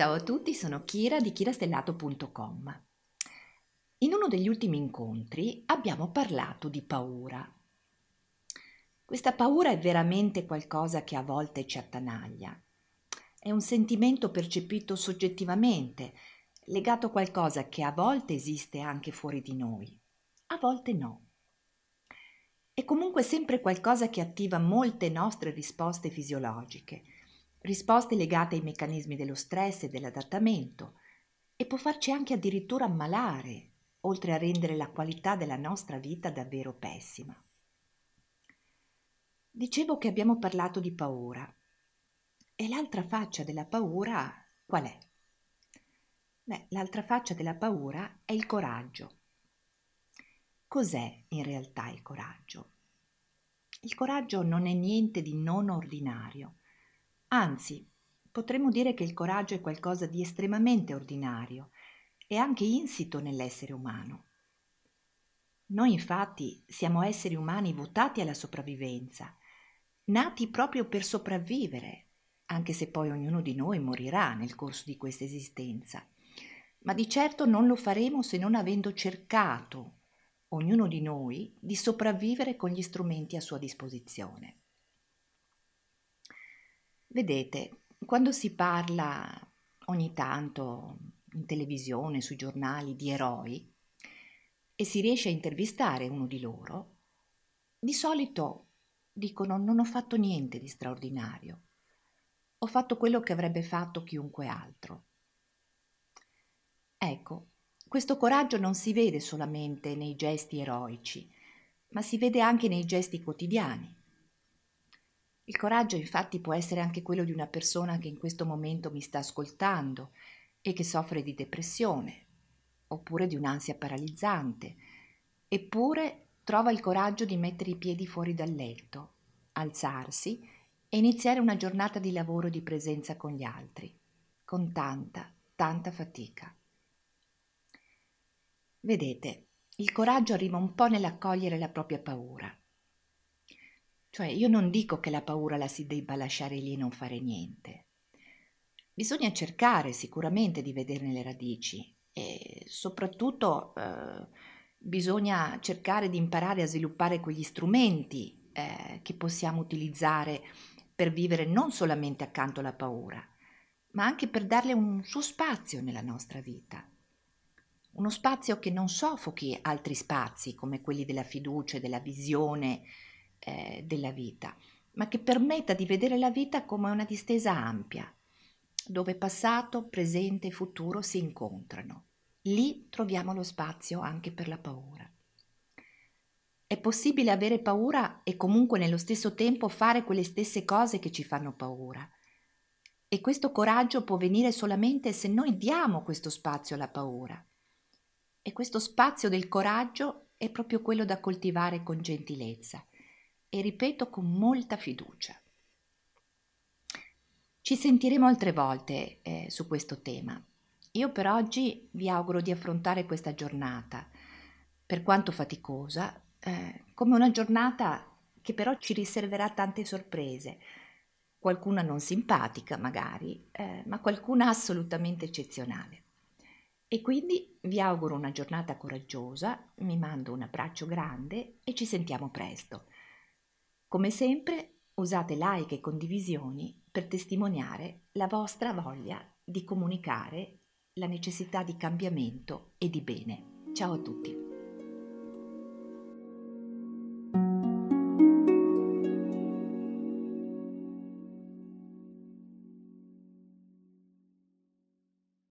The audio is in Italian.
Ciao a tutti, sono Kira di kirastellato.com. In uno degli ultimi incontri abbiamo parlato di paura. Questa paura è veramente qualcosa che a volte ci attanaglia. È un sentimento percepito soggettivamente, legato a qualcosa che a volte esiste anche fuori di noi, a volte no. È comunque sempre qualcosa che attiva molte nostre risposte fisiologiche risposte legate ai meccanismi dello stress e dell'adattamento e può farci anche addirittura ammalare, oltre a rendere la qualità della nostra vita davvero pessima. Dicevo che abbiamo parlato di paura. E l'altra faccia della paura qual è? Beh, l'altra faccia della paura è il coraggio. Cos'è in realtà il coraggio? Il coraggio non è niente di non ordinario Anzi, potremmo dire che il coraggio è qualcosa di estremamente ordinario e anche insito nell'essere umano. Noi infatti siamo esseri umani votati alla sopravvivenza, nati proprio per sopravvivere, anche se poi ognuno di noi morirà nel corso di questa esistenza. Ma di certo non lo faremo se non avendo cercato, ognuno di noi, di sopravvivere con gli strumenti a sua disposizione. Vedete, quando si parla ogni tanto in televisione, sui giornali di eroi e si riesce a intervistare uno di loro, di solito dicono non ho fatto niente di straordinario, ho fatto quello che avrebbe fatto chiunque altro. Ecco, questo coraggio non si vede solamente nei gesti eroici, ma si vede anche nei gesti quotidiani. Il coraggio infatti può essere anche quello di una persona che in questo momento mi sta ascoltando e che soffre di depressione, oppure di un'ansia paralizzante, eppure trova il coraggio di mettere i piedi fuori dal letto, alzarsi e iniziare una giornata di lavoro e di presenza con gli altri, con tanta, tanta fatica. Vedete, il coraggio arriva un po' nell'accogliere la propria paura, cioè io non dico che la paura la si debba lasciare lì e non fare niente. Bisogna cercare sicuramente di vederne le radici e soprattutto eh, bisogna cercare di imparare a sviluppare quegli strumenti eh, che possiamo utilizzare per vivere non solamente accanto alla paura, ma anche per darle un suo spazio nella nostra vita. Uno spazio che non soffochi altri spazi come quelli della fiducia della visione, eh, della vita, ma che permetta di vedere la vita come una distesa ampia, dove passato, presente e futuro si incontrano. Lì troviamo lo spazio anche per la paura. È possibile avere paura e comunque nello stesso tempo fare quelle stesse cose che ci fanno paura. E questo coraggio può venire solamente se noi diamo questo spazio alla paura. E questo spazio del coraggio è proprio quello da coltivare con gentilezza e ripeto con molta fiducia. Ci sentiremo altre volte eh, su questo tema. Io per oggi vi auguro di affrontare questa giornata, per quanto faticosa, eh, come una giornata che però ci riserverà tante sorprese, qualcuna non simpatica magari, eh, ma qualcuna assolutamente eccezionale. E quindi vi auguro una giornata coraggiosa, mi mando un abbraccio grande e ci sentiamo presto. Come sempre usate like e condivisioni per testimoniare la vostra voglia di comunicare la necessità di cambiamento e di bene. Ciao a tutti!